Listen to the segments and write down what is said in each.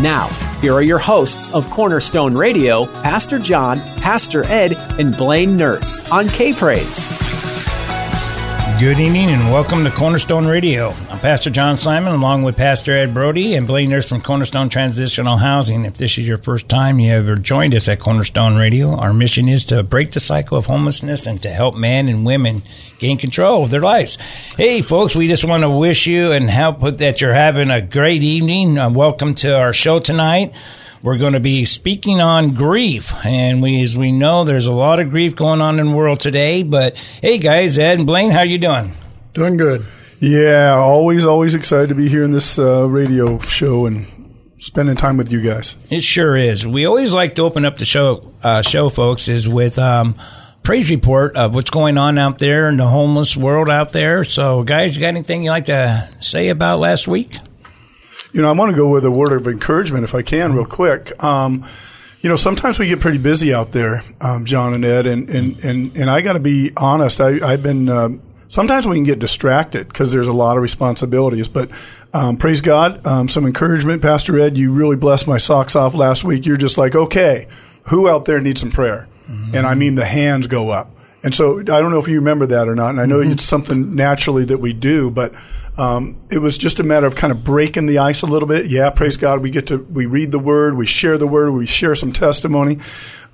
Now, here are your hosts of Cornerstone Radio, Pastor John, Pastor Ed, and Blaine Nurse on K Praise. Good evening and welcome to Cornerstone Radio. I'm Pastor John Simon along with Pastor Ed Brody and Blaine Nurse from Cornerstone Transitional Housing. If this is your first time you ever joined us at Cornerstone Radio, our mission is to break the cycle of homelessness and to help men and women gain control of their lives. Hey folks, we just want to wish you and help that you're having a great evening. Uh, welcome to our show tonight. We're going to be speaking on grief, and we, as we know, there's a lot of grief going on in the world today. But hey, guys, Ed and Blaine, how you doing? Doing good. Yeah, always, always excited to be here in this uh, radio show and spending time with you guys. It sure is. We always like to open up the show, uh, show folks, is with um, praise report of what's going on out there in the homeless world out there. So, guys, you got anything you like to say about last week? You know, I want to go with a word of encouragement, if I can, real quick. Um, you know, sometimes we get pretty busy out there, um, John and Ed, and and and, and I got to be honest. I, I've been. Um, sometimes we can get distracted because there's a lot of responsibilities. But um, praise God, um, some encouragement, Pastor Ed. You really blessed my socks off last week. You're just like, okay, who out there needs some prayer? Mm-hmm. And I mean, the hands go up. And so I don't know if you remember that or not. And I know mm-hmm. it's something naturally that we do, but um, it was just a matter of kind of breaking the ice a little bit. Yeah, praise God, we get to we read the word, we share the word, we share some testimony.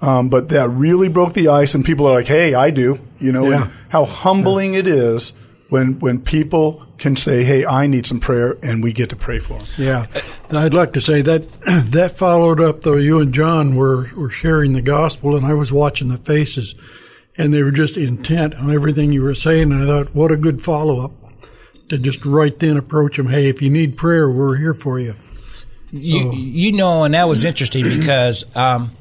Um, but that really broke the ice, and people are like, "Hey, I do," you know. Yeah. how humbling yeah. it is when when people can say, "Hey, I need some prayer," and we get to pray for them. Yeah, I'd like to say that that followed up though. You and John were were sharing the gospel, and I was watching the faces, and they were just intent on everything you were saying. And I thought, what a good follow up to just right then approach them. Hey, if you need prayer, we're here for you. So. You, you know, and that was interesting because um,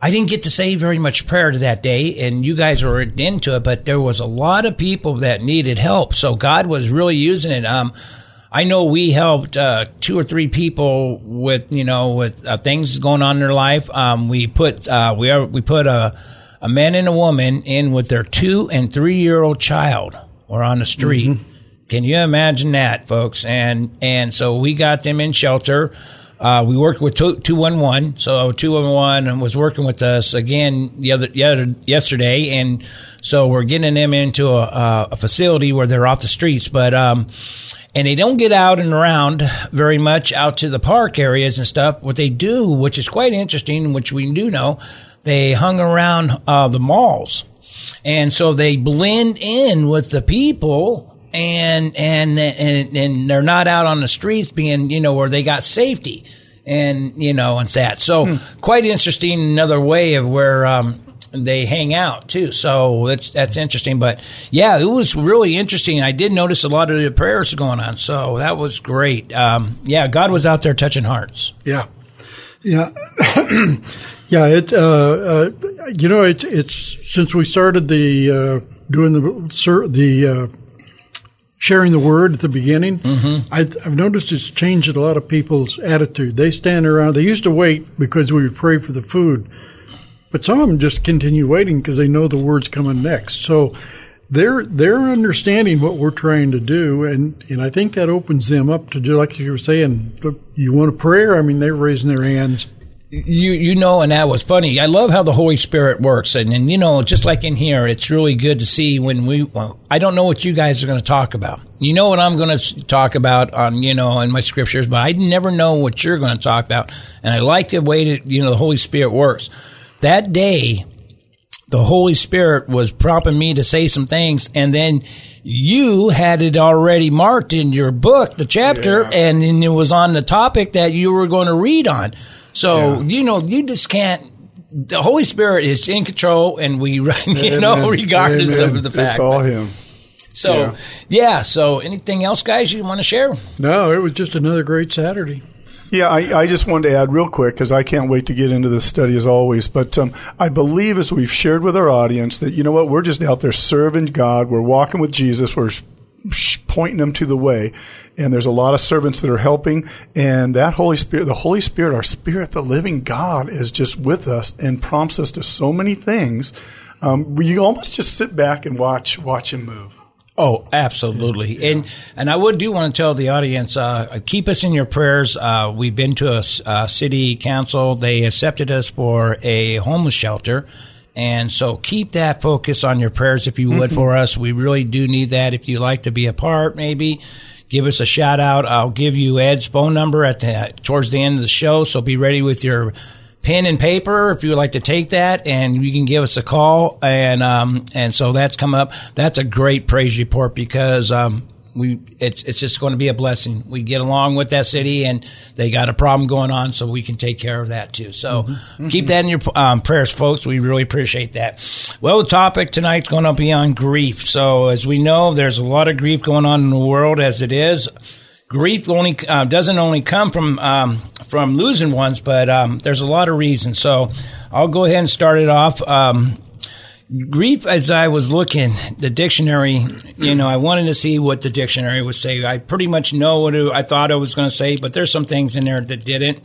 I didn't get to say very much prayer to that day, and you guys were into it, but there was a lot of people that needed help. So God was really using it. Um, I know we helped uh, two or three people with you know with uh, things going on in their life. Um, we put uh, we are, we put a a man and a woman in with their two and three year old child. We're on the street. Mm-hmm can you imagine that, folks? And and so we got them in shelter. Uh, we worked with two one one, so two one one was working with us again the other, the other yesterday, and so we're getting them into a, a facility where they're off the streets, but um, and they don't get out and around very much out to the park areas and stuff. What they do, which is quite interesting, which we do know, they hung around uh, the malls, and so they blend in with the people and and and and they're not out on the streets being you know where they got safety and you know and that. So hmm. quite interesting another way of where um, they hang out too. So that's that's interesting. But yeah it was really interesting. I did notice a lot of the prayers going on. So that was great. Um, yeah god was out there touching hearts. Yeah. Yeah. Yeah it uh, uh, you know it, it's since we started the uh, doing the the uh, sharing the word at the beginning, mm-hmm. I, have noticed it's changed a lot of people's attitude. They stand around. They used to wait because we would pray for the food, but some of them just continue waiting because they know the word's coming next. So they're they're understanding what we're trying to do, and and I think that opens them up to do like you were saying. You want a prayer? I mean, they're raising their hands you you know, and that was funny. I love how the Holy Spirit works, and and you know, just like in here, it's really good to see when we. Well, I don't know what you guys are going to talk about. You know what I'm going to talk about on you know in my scriptures, but I never know what you're going to talk about, and I like the way that you know the Holy Spirit works. That day, the Holy Spirit was prompting me to say some things, and then you had it already marked in your book, the chapter, Yeah. and, then it was on the topic that you were going to read on. So, you know, you just can't. The Holy Spirit is in control, and we, you know, regardless Amen. of the fact. It's all him. so, yeah. yeah. So, anything else, guys, you want to share? No, it was just another great Saturday. Yeah, I, I just wanted to add real quick because I can't wait to get into this study as always. But um, I believe as we've shared with our audience that you know what we're just out there serving God. We're walking with Jesus. We're sh- pointing them to the way, and there's a lot of servants that are helping. And that Holy Spirit, the Holy Spirit, our Spirit, the living God, is just with us and prompts us to so many things. Um, you almost just sit back and watch watch Him move. Oh, absolutely. And and I would do want to tell the audience, uh, keep us in your prayers. Uh, we've been to a city council. They accepted us for a homeless shelter. And so keep that focus on your prayers if you would for us. We really do need that. If you like to be a part, maybe give us a shout out. I'll give you Ed's phone number at the, towards the end of the show. So be ready with your pen and paper if you would like to take that and you can give us a call and um and so that's come up that's a great praise report because um we it's it's just going to be a blessing. We get along with that city and they got a problem going on so we can take care of that too. So keep that in your um, prayers folks. We really appreciate that. Well the topic tonight's going to be on grief. So as we know there's a lot of grief going on in the world as it is. Grief only uh, doesn't only come from um, from losing ones, but um, there's a lot of reasons. So I'll go ahead and start it off. Um, grief, as I was looking the dictionary, you know, I wanted to see what the dictionary would say. I pretty much know what I thought I was going to say, but there's some things in there that didn't.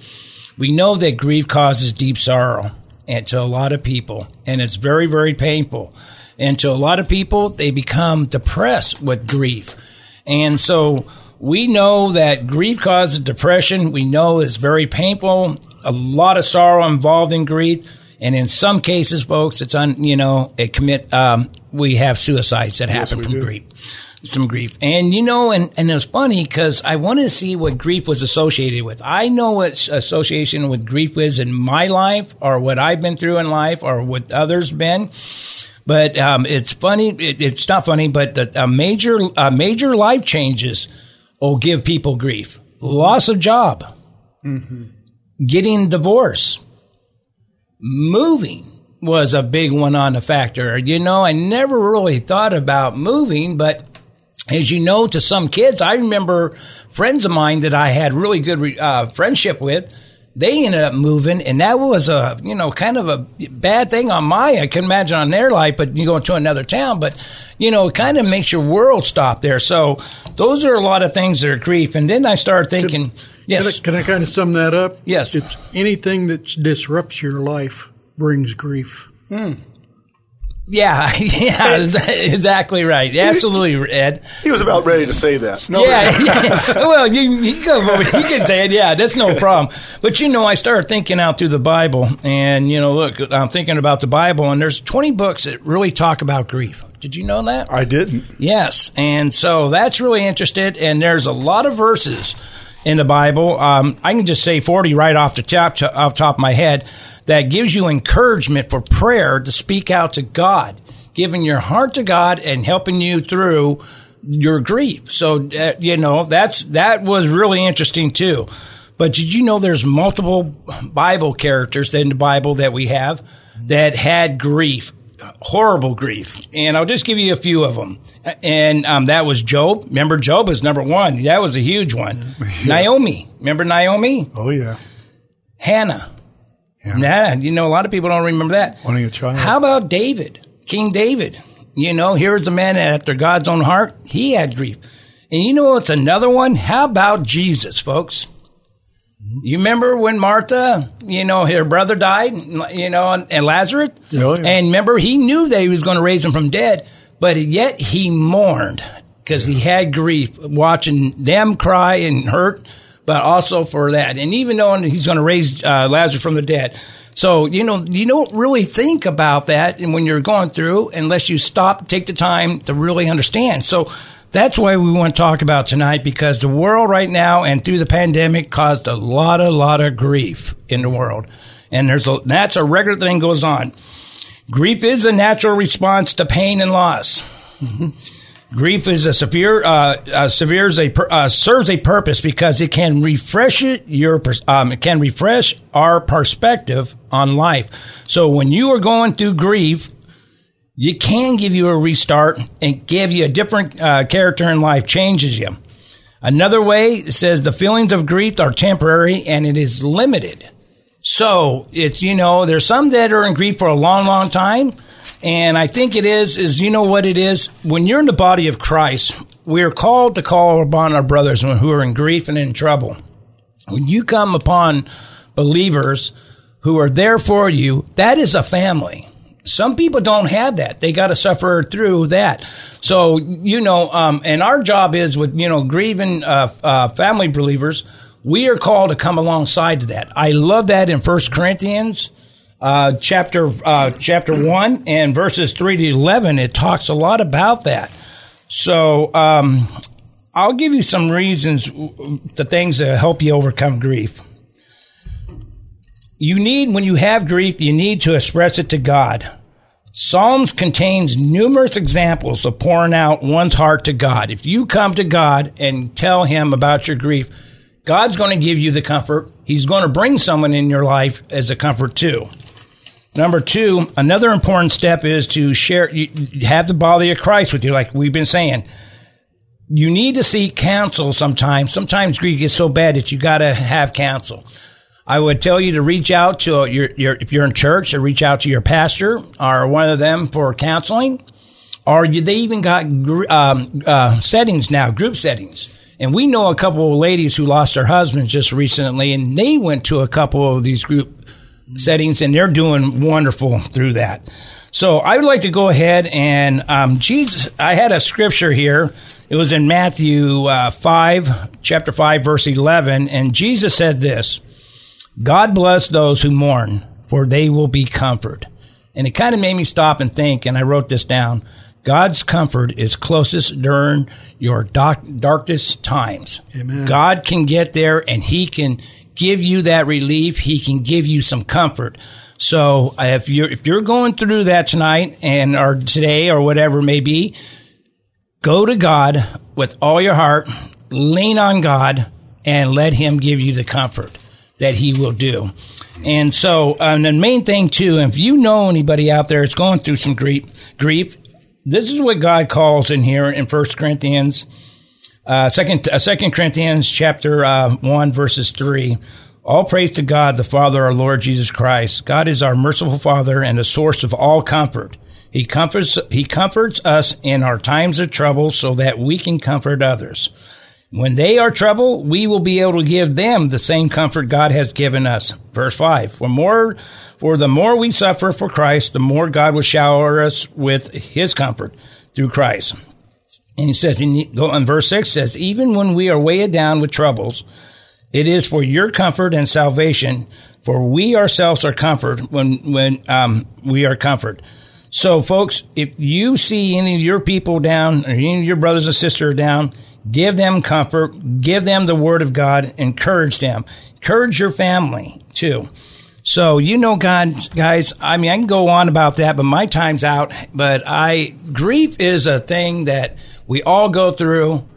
We know that grief causes deep sorrow and to a lot of people, and it's very, very painful. And to a lot of people, they become depressed with grief. And so we know that grief causes depression. We know it's very painful, a lot of sorrow involved in grief. And in some cases, folks, it's on, you know, it commit, um, we have suicides that happen we from do. grief, some grief. And, you know, and, and it was funny because I wanted to see what grief was associated with. I know what association with grief is in my life or what I've been through in life or what others been. But um, it's funny. It, it's not funny, but the, a major, uh, major life changes will give people grief. Loss of job, getting divorce, moving was a big one on the factor. You know, I never really thought about moving, but as you know, to some kids, I remember friends of mine that I had really good uh, friendship with. They ended up moving, and that was a you know kind of a bad thing on my. I can imagine on their life, but you go to another town, but you know, it kind of makes your world stop there. So those are a lot of things that are grief. And then I started thinking, yes, Can I, can I kind of sum that up? Yes. It's anything that disrupts your life brings grief. Hmm. Yeah, yeah, exactly right, absolutely, Ed. He was about ready to say that. No, yeah, yeah. Well, you, you go over. You can say it. Yeah, that's no problem. But you know, I started thinking out through the Bible, and you know, look, I'm thinking about the Bible, and there's 20 books that really talk about grief. Did you know that? I didn't. Yes, and so that's really interested, and there's a lot of verses in the Bible. Um, I can just say 40 right off the top, off top of my head that gives you encouragement for prayer to speak out to God, giving your heart to God and helping you through your grief. So uh, you know that's that was really interesting too. But did you know there's multiple Bible characters in the Bible that we have that had grief, horrible grief, and I'll just give you a few of them. And um, that was Job. Remember, Job is number one. That was a huge one. Naomi. Remember Naomi? Oh yeah, Hannah. Nah, you know, a lot of people don't remember that. wanting a child. How about David? King David. You know, here's a man after God's own heart. He had grief. And you know what's another one? How about Jesus, folks? You remember when Martha, you know, her brother died, you know, and, and Lazarus? Oh, yeah. And remember, he knew that he was going to raise him from dead, but yet he mourned because he had grief watching them cry and hurt. but also for that. And even knowing he's going to raise uh, Lazarus from the dead. So, you know, you don't really think about that and when you're going through unless you stop, take the time to really understand. So that's why we want to talk about tonight because the world right now and through the pandemic caused a lot, a lot of grief in the world. And there's a, that's a regular thing goes on. Grief is a natural response to pain and loss. Mm-hmm. Grief is a severe, uh, uh, severe a, uh, serves a purpose because it can refresh it, your, um, it can refresh our perspective on life. So when you are going through grief, you can give you a restart and give you a different uh, character in life, changes you. Another way says the feelings of grief are temporary and it is limited. So it's, you know, there's some that are in grief for a long, long time. And I think it is, is you know what it is? When you're in the body of Christ, we are called to call upon our brothers who are in grief and in trouble. When you come upon believers who are there for you, that is a family. Some people don't have that. They got to suffer through that. So, you know, um, and our job is with, you know, grieving uh, uh, family believers, we are called to come alongside to that. I love that in First Corinthians uh, chapter uh, chapter one and verses three to eleven, it talks a lot about that. So um, I'll give you some reasons, the things that help you overcome grief. You need, when you have grief, you need to express it to God. Psalms contains numerous examples of pouring out one's heart to God. If you come to God and tell Him about your grief, God's going to give you the comfort. He's going to bring someone in your life as a comfort too. Number two, another important step is to share, have the body of Christ with you, like we've been saying. You need to seek counsel sometimes. Sometimes grief gets so bad that you got to have counsel. I would tell you to reach out to your, your, if you're in church, to reach out to your pastor or one of them for counseling. Or you, they even got um, uh, settings now, group settings. And we know a couple of ladies who lost their husbands just recently, and they went to a couple of these group settings, and they're doing wonderful through that. So I would like to go ahead and um, Jesus. I had a scripture here. It was in Matthew uh, five, chapter five, verse eleven, and Jesus said this: "God bless those who mourn, for they will be comforted." And it kind of made me stop and think, and I wrote this down. God's comfort is closest during your dark, darkest times. Amen. God can get there and He can give you that relief. He can give you some comfort. So if you're if you're going through that tonight and or today or whatever it may be, go to God with all your heart, lean on God, and let Him give you the comfort that He will do. And so, um, the main thing too, if you know anybody out there that's going through some grief, grief, this is what God calls in here in First Corinthians uh, second, uh, second Corinthians chapter uh, one verses three. All praise to God, the Father, our Lord Jesus Christ. God is our merciful Father and the source of all comfort. He comforts, he comforts us in our times of trouble so that we can comfort others. When they are troubled, we will be able to give them the same comfort God has given us. Verse five. For more, for the more we suffer for Christ, the more God will shower us with his comfort through Christ. And he says, in, on verse 6 says, even when we are weighed down with troubles, it is for your comfort and salvation, for we ourselves are comfort when, when, um, we are comfort. So folks, if you see any of your people down or any of your brothers and sisters down, give them comfort, give them the word of God, encourage them, encourage your family too. So you know, guys, guys. I mean, I can go on about that, but my time's out. But I grief is a thing that we all go through.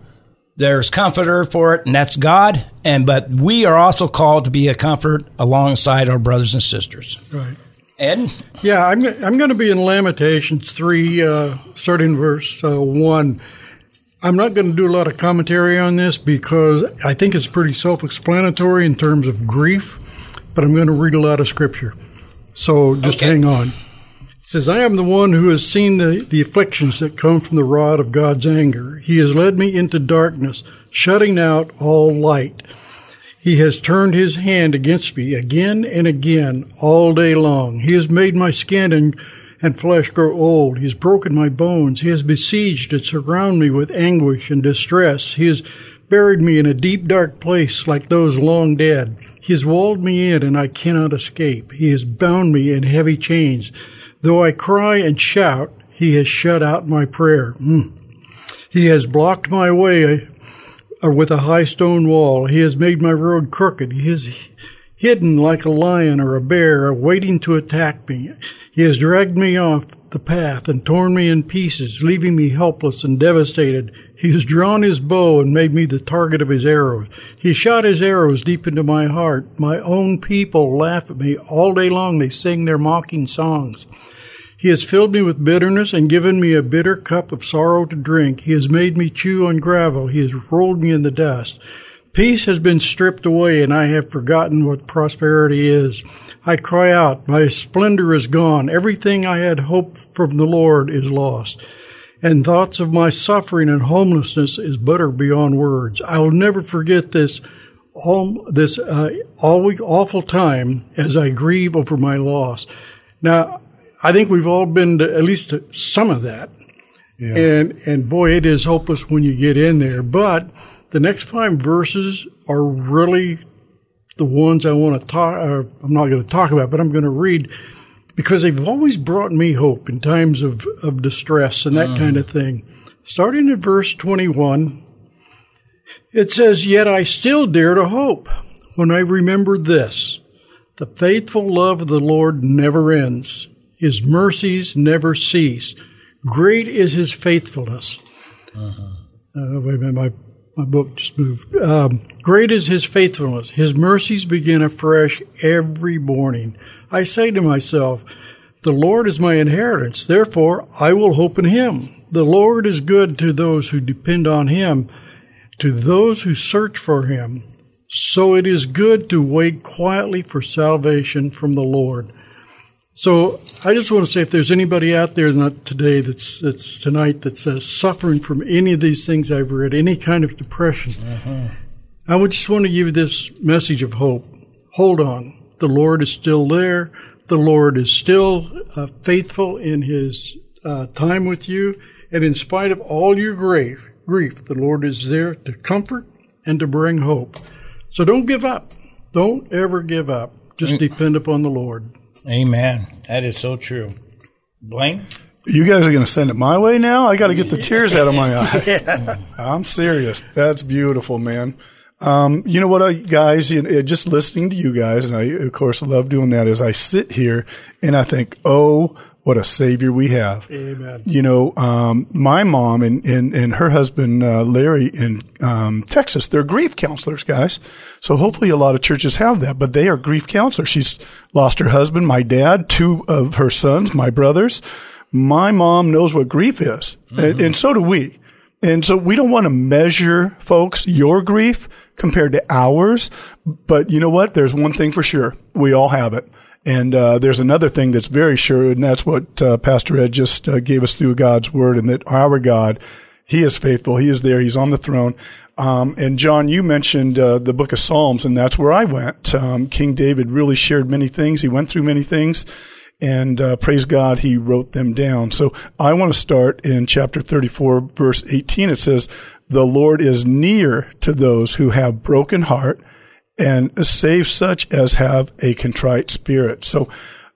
There's comforter for it, and that's God. And but we are also called to be a comfort alongside our brothers and sisters. Right. Ed? Yeah, I'm I'm going to be in Lamentations three, uh, starting verse uh, one. I'm not going to do a lot of commentary on this because I think it's pretty self-explanatory in terms of grief but I'm going to read a lot of scripture. So just okay. hang on. It says, I am the one who has seen the, the afflictions that come from the rod of God's anger. He has led me into darkness, shutting out all light. He has turned his hand against me again and again all day long. He has made my skin and, and flesh grow old. He has broken my bones. He has besieged and surrounded me with anguish and distress. He has buried me in a deep, dark place like those long dead. He has walled me in, and I cannot escape. He has bound me in heavy chains. Though I cry and shout, he has shut out my prayer. Mm. He has blocked my way uh, with a high stone wall. He has made my road crooked. He has hidden like a lion or a bear, waiting to attack me. He has dragged me off the path and torn me in pieces, leaving me helpless and devastated. He has drawn his bow and made me the target of his arrows. He shot his arrows deep into my heart. My own people laugh at me all day long. They sing their mocking songs. He has filled me with bitterness and given me a bitter cup of sorrow to drink. He has made me chew on gravel. He has rolled me in the dust. Peace has been stripped away, and I have forgotten what prosperity is. I cry out, My splendor is gone. Everything I had hoped from the Lord is lost. And thoughts of my suffering and homelessness is bitter beyond words. I will never forget this all, this uh, awful time as I grieve over my loss. Now, I think we've all been to at least to some of that. Yeah. And, and boy, it is hopeless when you get in there. But the next five verses are really the ones I want to talk. Uh, I'm not going to talk about, but I'm going to read because they've always brought me hope in times of, of distress and that mm. kind of thing. Starting at verse 21, it says, Yet I still dare to hope when I remember this. The faithful love of the Lord never ends. His mercies never cease. Great is his faithfulness. Uh-huh. Uh, wait a minute, my my book just moved. Um, great is his faithfulness. His mercies begin afresh every morning. I say to myself, the Lord is my inheritance. Therefore, I will hope in him. The Lord is good to those who depend on him, to those who search for him. So it is good to wait quietly for salvation from the Lord. So I just want to say, if there's anybody out there not today that's that's tonight that's uh, suffering from any of these things I've read, any kind of depression, uh-huh. I would just want to give you this message of hope. Hold on, the Lord is still there. The Lord is still uh, faithful in His uh, time with you, and in spite of all your grief, grief, the Lord is there to comfort and to bring hope. So don't give up. Don't ever give up. Just depend upon the Lord. Amen. That is so true. Blaine? You guys are going to send it my way now? I got to get the tears out of my eyes. yeah. I'm serious. That's beautiful, man. Um, you know what, I, guys? You know, just listening to you guys, and I, of course, love doing that. As I sit here and I think, oh what a savior we have. Amen. You know, um, my mom and, and, and her husband, uh, Larry in, um, Texas, they're grief counselors, guys. So hopefully a lot of churches have that, but they are grief counselors. She's lost her husband, my dad, two of her sons, my brothers. My mom knows what grief is, mm-hmm. and, and so do we. And so we don't want to measure, folks, your grief compared to ours. But you know what? There's one thing for sure. We all have it. And uh, there's another thing that's very sure, and that's what uh, Pastor Ed just uh, gave us through God's word, and that our God, He is faithful. He is there. He's on the throne. Um, and John, you mentioned uh, the book of Psalms, and that's where I went. Um, King David really shared many things. He went through many things. And uh, praise God, he wrote them down. So I want to start in chapter 34, verse 18. It says, The Lord is near to those who have broken heart and save such as have a contrite spirit. So,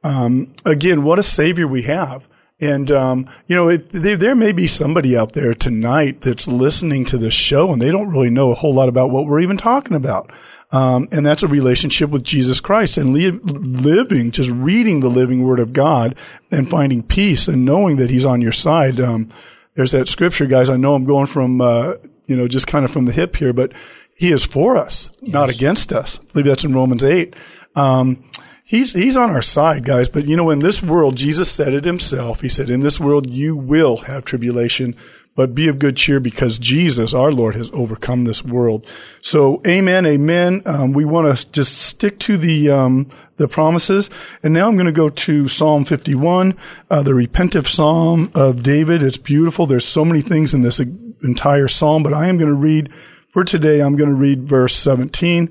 um, again, what a savior we have. And, um, you know, it, there, there, may be somebody out there tonight that's listening to this show and they don't really know a whole lot about what we're even talking about. Um, and that's a relationship with Jesus Christ and li- living, just reading the living word of God and finding peace and knowing that he's on your side. Um, there's that scripture, guys. I know I'm going from, uh, you know, just kind of from the hip here, but he is for us, yes. not against us. I believe that's in Romans 8. Um, he's, he's on our side, guys. But you know, in this world, Jesus said it himself. He said, in this world, you will have tribulation, but be of good cheer because Jesus, our Lord, has overcome this world. So, amen, amen. Um, we want to just stick to the, um, the promises. And now I'm going to go to Psalm 51, uh, the repentive Psalm of David. It's beautiful. There's so many things in this entire Psalm, but I am going to read for today, I'm going to read verse 17.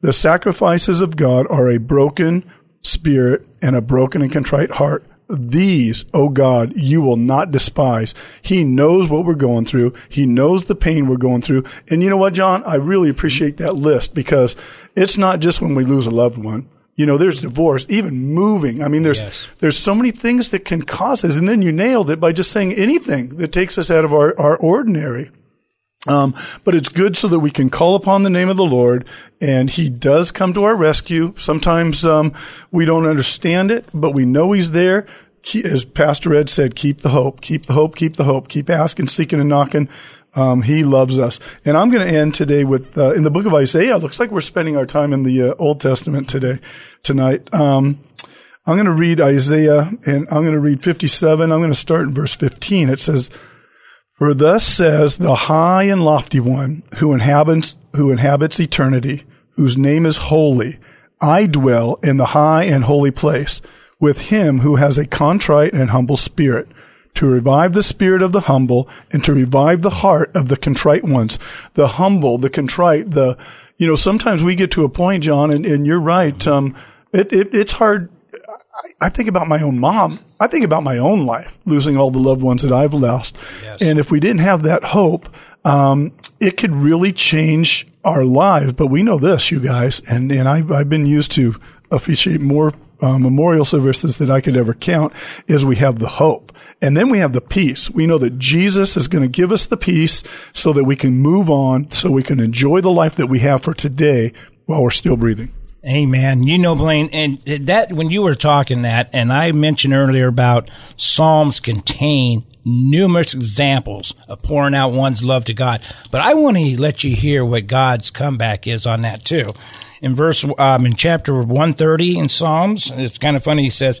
The sacrifices of God are a broken spirit and a broken and contrite heart. these, oh God, you will not despise. He knows what we're going through. He knows the pain we're going through. And you know what, John? I really appreciate that list because it's not just when we lose a loved one. You know, there's divorce, even moving. I mean, there's Yes. there's so many things that can cause us, and then you nailed it by just saying anything that takes us out of our, our ordinary. Um, but it's good so that we can call upon the name of the Lord, and He does come to our rescue. Sometimes um, we don't understand it, but we know He's there. He, as Pastor Ed said, keep the hope, keep the hope, keep the hope, keep asking, seeking, and knocking. Um, he loves us. And I'm going to end today with uh, in the book of Isaiah. It looks like we're spending our time in the uh, Old Testament today, tonight. Um, I'm going to read Isaiah, and I'm going to read 57. I'm going to start in verse 15. It says. For thus says the high and lofty one who inhabits, who inhabits eternity, whose name is holy. I dwell in the high and holy place with him who has a contrite and humble spirit to revive the spirit of the humble and to revive the heart of the contrite ones. The humble, the contrite, the, you know, sometimes we get to a point, John, and, and you're right. Um, it, it, it's hard. I, I think about my own mom. I think about my own life, losing all the loved ones that I've lost. And if we didn't have that hope, um, it could really change our lives. But we know this, you guys, and, and I've, I've been used to officiate more uh, memorial services that I could ever count is we have the hope. And then we have the peace. We know that Jesus is going to give us the peace so that we can move on, so we can enjoy the life that we have for today while we're still breathing. Amen. You know, Blaine, and that when you were talking that, and I mentioned earlier about Psalms contain numerous examples of pouring out one's love to God. But I want to let you hear what God's comeback is on that too. In verse, um, in chapter 130 in Psalms, it's kind of funny. He says,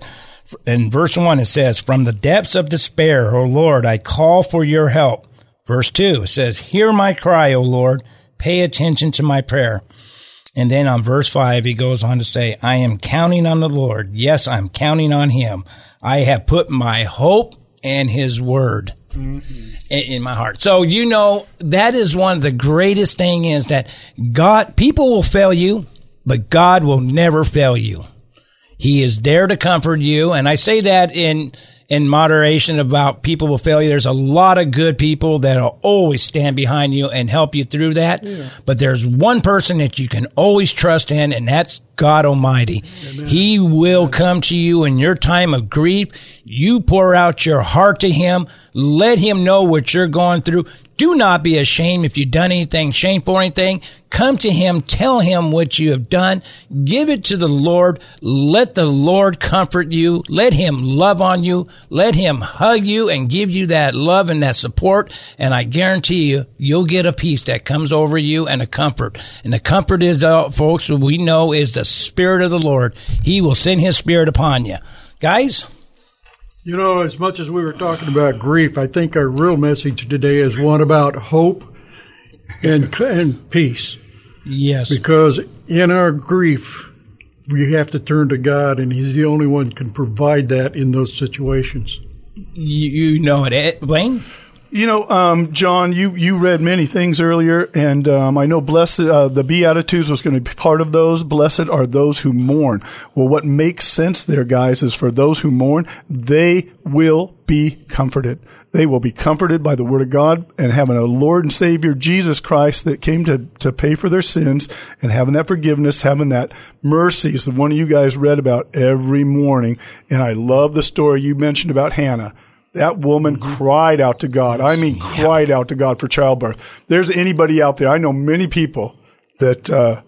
in verse 1, it says, From the depths of despair, O Lord, I call for your help. Verse 2 it says, Hear my cry, O Lord, pay attention to my prayer. And then on verse 5, he goes on to say, I am counting on the Lord. Yes, I'm counting on him. I have put my hope and his word mm-hmm. in, in my heart. So, you know, that is one of the greatest thing is that God, people will fail you, but God will never fail you. He is there to comfort you. And I say that in, in moderation about people will fail you. There's a lot of good people that'll always stand behind you and help you through that. But there's one person that you can always trust in, and that's God Almighty. He will come to you in your time of grief. You pour out your heart to Him. Let Him know what you're going through. Do not be ashamed if you've done anything shameful or anything. Come to Him, tell Him what you have done, give it to the Lord. Let the Lord comfort you. Let Him love on you. Let Him hug you and give you that love and that support. And I guarantee you, you'll get a peace that comes over you and a comfort. And the comfort is, uh, folks, we know is the Spirit of the Lord. He will send His Spirit upon you. Guys, You know, as much as we were talking about grief, I think our real message today is one about hope and and peace. yes. Because in our grief, we have to turn to God, and He's the only one can provide that in those situations. You, you know it. Eh, Blaine? You know, um, John, you, you read many things earlier, and um, I know blessed uh, the Beatitudes was going to be part of those. Blessed are those who mourn. Well, what makes sense there, guys, is for those who mourn, they will be comforted. They will be comforted by the Word of God and having a Lord and Savior, Jesus Christ, that came to, to pay for their sins and having that forgiveness, having that mercy. is the one you guys read about every morning. And I love the story you mentioned about Hannah. That woman cried out to God. I mean, cried out to God for childbirth. There's anybody out there. I know many people that uh,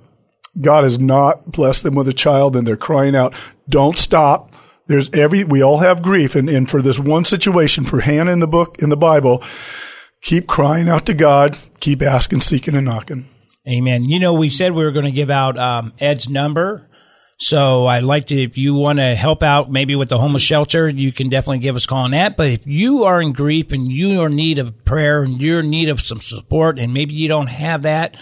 God has not blessed them with a child, and they're crying out. Don't stop. There's every. We all have grief, and, and for this one situation, for Hannah in the book in the Bible, keep crying out to God. Keep asking, seeking, and knocking. Amen. You know, we said we were going to give out um, Ed's number. So I'd like to, if you want to help out maybe with the homeless shelter, you can definitely give us a call on that. But if you are in grief and you are in need of prayer and you're in need of some support and maybe you don't have that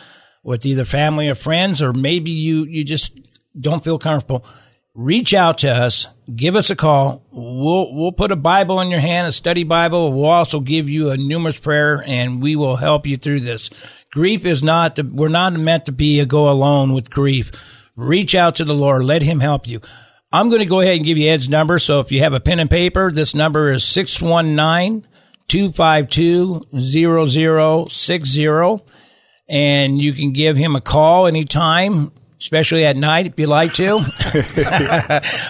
with either family or friends, or maybe you, you just don't feel comfortable, reach out to us, give us a call. We'll, we'll put a Bible in your hand, a study Bible. We'll also give you a numerous prayer and we will help you through this. Grief is not, we're not meant to be a go alone with grief. Reach out to the Lord. Let him help you. I'm going to go ahead and give you Ed's number. So if you have a pen and paper, this number is 619 252 0060. And you can give him a call anytime, especially at night if you like to.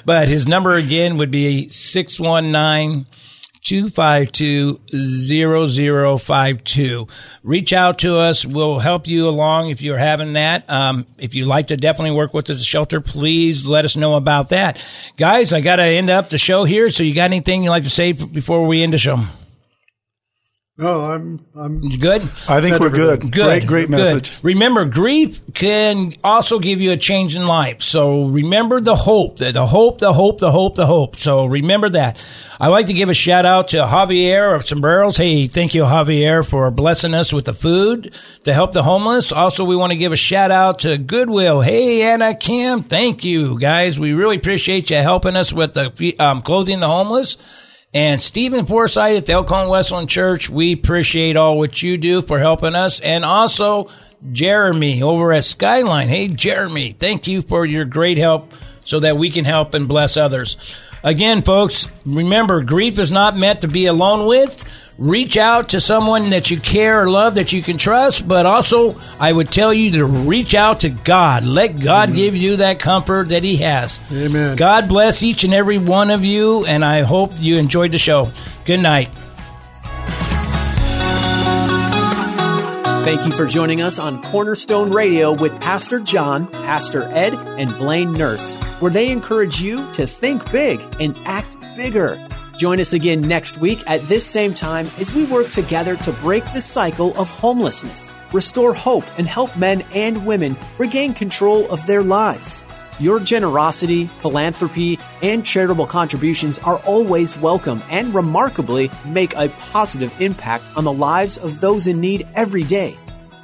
but his number again would be 619 252 0052. Reach out to us. We'll help you along if you're having that. Um, if you'd like to definitely work with the shelter, please let us know about that. Guys, I got to end up the show here. So you got anything you'd like to say before we end the show? No, I'm I'm good. I think we're good. Good. Great, great good. message. Remember, grief can also give you a change in life. So remember the hope, the, the hope, the hope, the hope, the hope. So remember that. I like to give a shout out to Javier of Sombreros. Hey, thank you, Javier, for blessing us with the food to help the homeless. Also, we want to give a shout out to Goodwill. Hey, Anna Kim, thank you, guys. We really appreciate you helping us with the um, clothing the homeless. And Stephen Forsyth at the Elkhorn Wesleyan Church, we appreciate all what you do for helping us. And also Jeremy over at Skyline. Hey, Jeremy, thank you for your great help so that we can help and bless others. Again, folks, remember, grief is not meant to be alone with. Reach out to someone that you care or love that you can trust, but also I would tell you to reach out to God. Let God give you that comfort that He has. Amen. God bless each and every one of you, and I hope you enjoyed the show. Good night. Thank you for joining us on Cornerstone Radio with Pastor John, Pastor Ed, and Blaine Nurse, where they encourage you to think big and act bigger. Join us again next week at this same time as we work together to break the cycle of homelessness, restore hope, and help men and women regain control of their lives. Your generosity, philanthropy, and charitable contributions are always welcome and remarkably make a positive impact on the lives of those in need every day.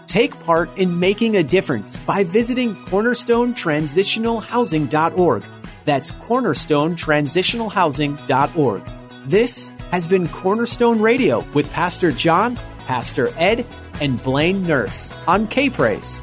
Take part in making a difference by visiting cornerstonetransitionalhousing.org. That's cornerstonetransitionalhousing.org. This has been Cornerstone Radio with Pastor John, Pastor Ed, and Blaine Nurse on K Praise.